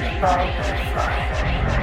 free, free, free, free.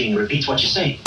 Machine repeats what you say.